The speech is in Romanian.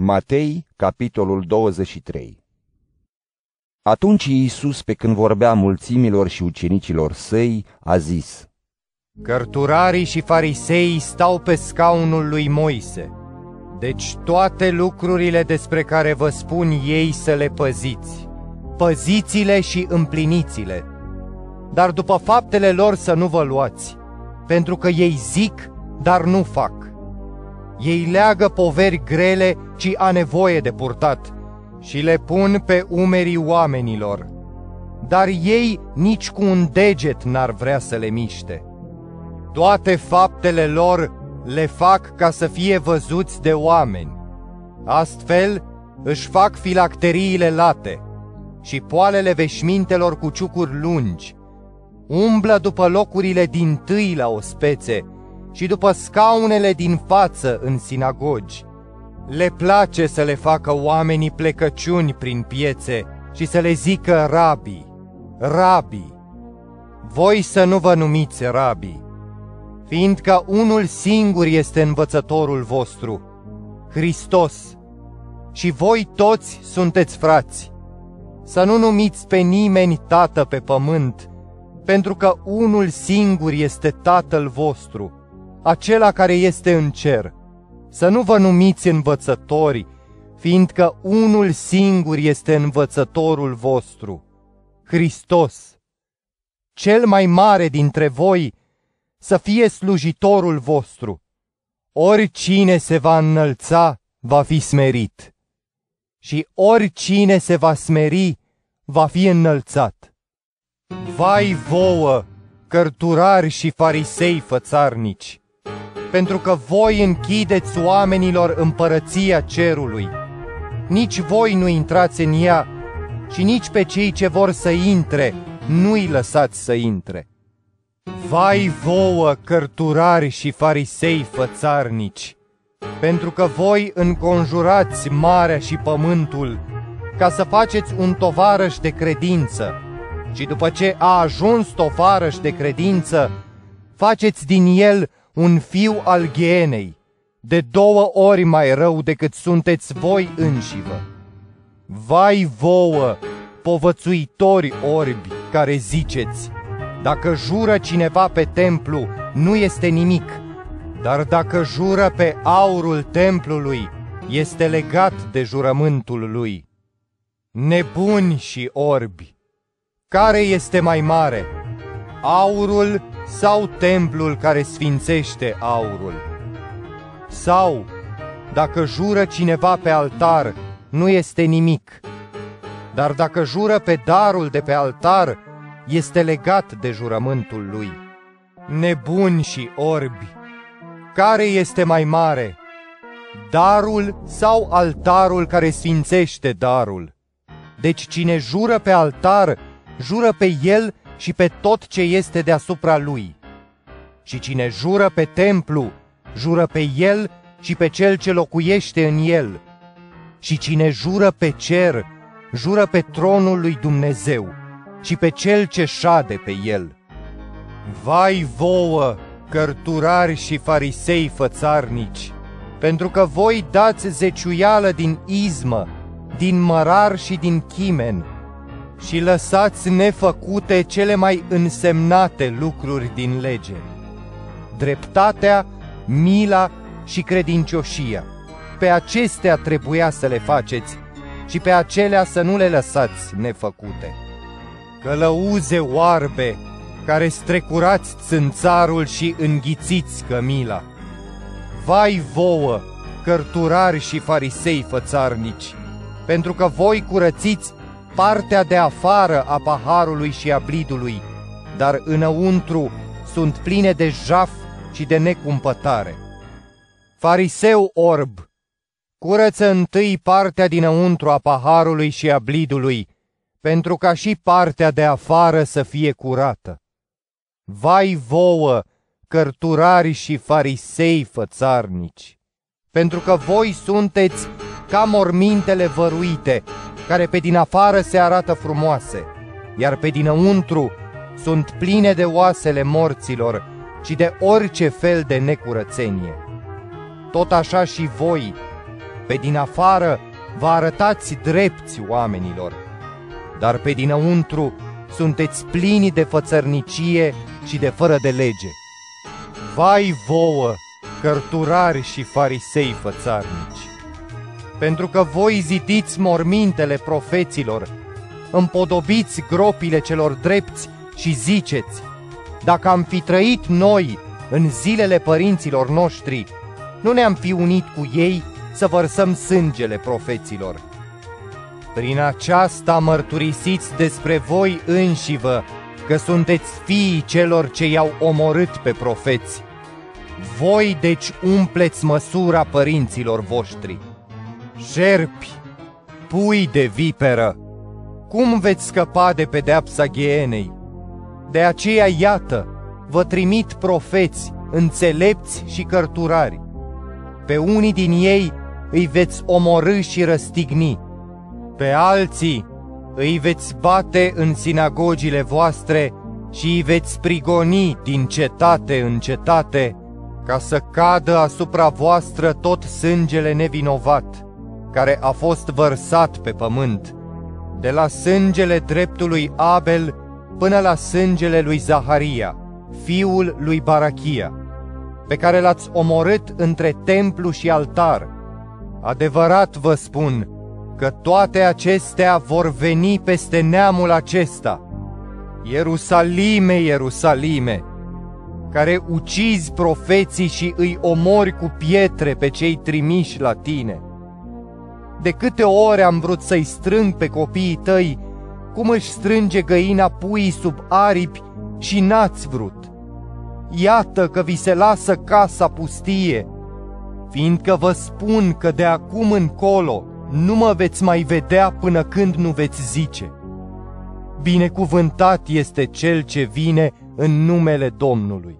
Matei, capitolul 23 Atunci Iisus, pe când vorbea mulțimilor și ucenicilor săi, a zis, Cărturarii și farisei stau pe scaunul lui Moise, deci toate lucrurile despre care vă spun ei să le păziți, păziți-le și împliniți-le, dar după faptele lor să nu vă luați, pentru că ei zic, dar nu fac ei leagă poveri grele, ci a nevoie de purtat, și le pun pe umerii oamenilor. Dar ei nici cu un deget n-ar vrea să le miște. Toate faptele lor le fac ca să fie văzuți de oameni. Astfel își fac filacteriile late și poalele veșmintelor cu ciucuri lungi. Umblă după locurile din tâi la ospețe și după scaunele din față în sinagogi. Le place să le facă oamenii plecăciuni prin piețe și să le zică rabi, rabi. Voi să nu vă numiți rabi, fiindcă unul singur este învățătorul vostru, Hristos, și voi toți sunteți frați. Să nu numiți pe nimeni tată pe pământ, pentru că unul singur este Tatăl vostru, acela care este în cer. Să nu vă numiți învățători, fiindcă unul singur este învățătorul vostru, Hristos. Cel mai mare dintre voi să fie slujitorul vostru. Oricine se va înălța, va fi smerit. Și oricine se va smeri, va fi înălțat. Vai vouă, cărturari și farisei fățarnici! Pentru că voi închideți oamenilor împărăția cerului. Nici voi nu intrați în ea și nici pe cei ce vor să intre nu-i lăsați să intre. Vai vouă, cărturari și farisei fățarnici, pentru că voi înconjurați marea și pământul ca să faceți un tovarăș de credință și după ce a ajuns tovarăș de credință, faceți din el un fiu al ghienei, de două ori mai rău decât sunteți voi înșivă. Vai vouă, povățuitori orbi, care ziceți, dacă jură cineva pe templu, nu este nimic, dar dacă jură pe aurul templului, este legat de jurământul lui. Nebuni și orbi, care este mai mare, aurul sau templul care sfințește aurul. Sau, dacă jură cineva pe altar, nu este nimic, dar dacă jură pe darul de pe altar, este legat de jurământul lui. Nebuni și orbi, care este mai mare, darul sau altarul care sfințește darul? Deci cine jură pe altar, jură pe el și pe tot ce este deasupra lui. Și cine jură pe templu, jură pe el și pe cel ce locuiește în el. Și cine jură pe cer, jură pe tronul lui Dumnezeu și pe cel ce șade pe el. Vai vouă, cărturari și farisei fățarnici, pentru că voi dați zeciuială din izmă, din mărar și din chimen, și lăsați nefăcute cele mai însemnate lucruri din lege, dreptatea, mila și credincioșia. Pe acestea trebuia să le faceți și pe acelea să nu le lăsați nefăcute. Călăuze oarbe, care strecurați țânțarul și înghițiți cămila. Vai vouă, cărturari și farisei fățarnici, pentru că voi curățiți partea de afară a paharului și a blidului, dar înăuntru sunt pline de jaf și de necumpătare. Fariseu orb, curăță întâi partea dinăuntru a paharului și a blidului, pentru ca și partea de afară să fie curată. Vai vouă, cărturari și farisei fățarnici, pentru că voi sunteți ca mormintele văruite, care pe din afară se arată frumoase, iar pe dinăuntru sunt pline de oasele morților și de orice fel de necurățenie. Tot așa și voi, Pe din afară vă arătați drepți oamenilor, dar pe dinăuntru sunteți plini de fățărnicie și de fără de lege. Vai vouă, cărturari și farisei fățarnici! Pentru că voi zidiți mormintele profeților, împodobiți gropile celor drepți și ziceți, dacă am fi trăit noi în zilele părinților noștri, nu ne-am fi unit cu ei să vărsăm sângele profeților. Prin aceasta mărturisiți despre voi înșivă că sunteți fiii celor ce i-au omorât pe profeți. Voi deci umpleți măsura părinților voștri. Șerpi, pui de viperă, cum veți scăpa de pedeapsa ghienei? De aceea, iată, vă trimit profeți, înțelepți și cărturari. Pe unii din ei îi veți omorâ și răstigni, pe alții îi veți bate în sinagogile voastre și îi veți prigoni din cetate în cetate, ca să cadă asupra voastră tot sângele nevinovat, care a fost vărsat pe pământ, de la sângele dreptului Abel până la sângele lui Zaharia, fiul lui Barachia, pe care l-ați omorât între templu și altar. Adevărat vă spun că toate acestea vor veni peste neamul acesta. Ierusalime, Ierusalime, care ucizi profeții și îi omori cu pietre pe cei trimiși la tine. De câte ori am vrut să-i strâng pe copiii tăi, cum își strânge găina puii sub aripi și n-ați vrut. Iată că vi se lasă casa pustie, fiindcă vă spun că de acum încolo nu mă veți mai vedea până când nu veți zice. Binecuvântat este cel ce vine în numele Domnului.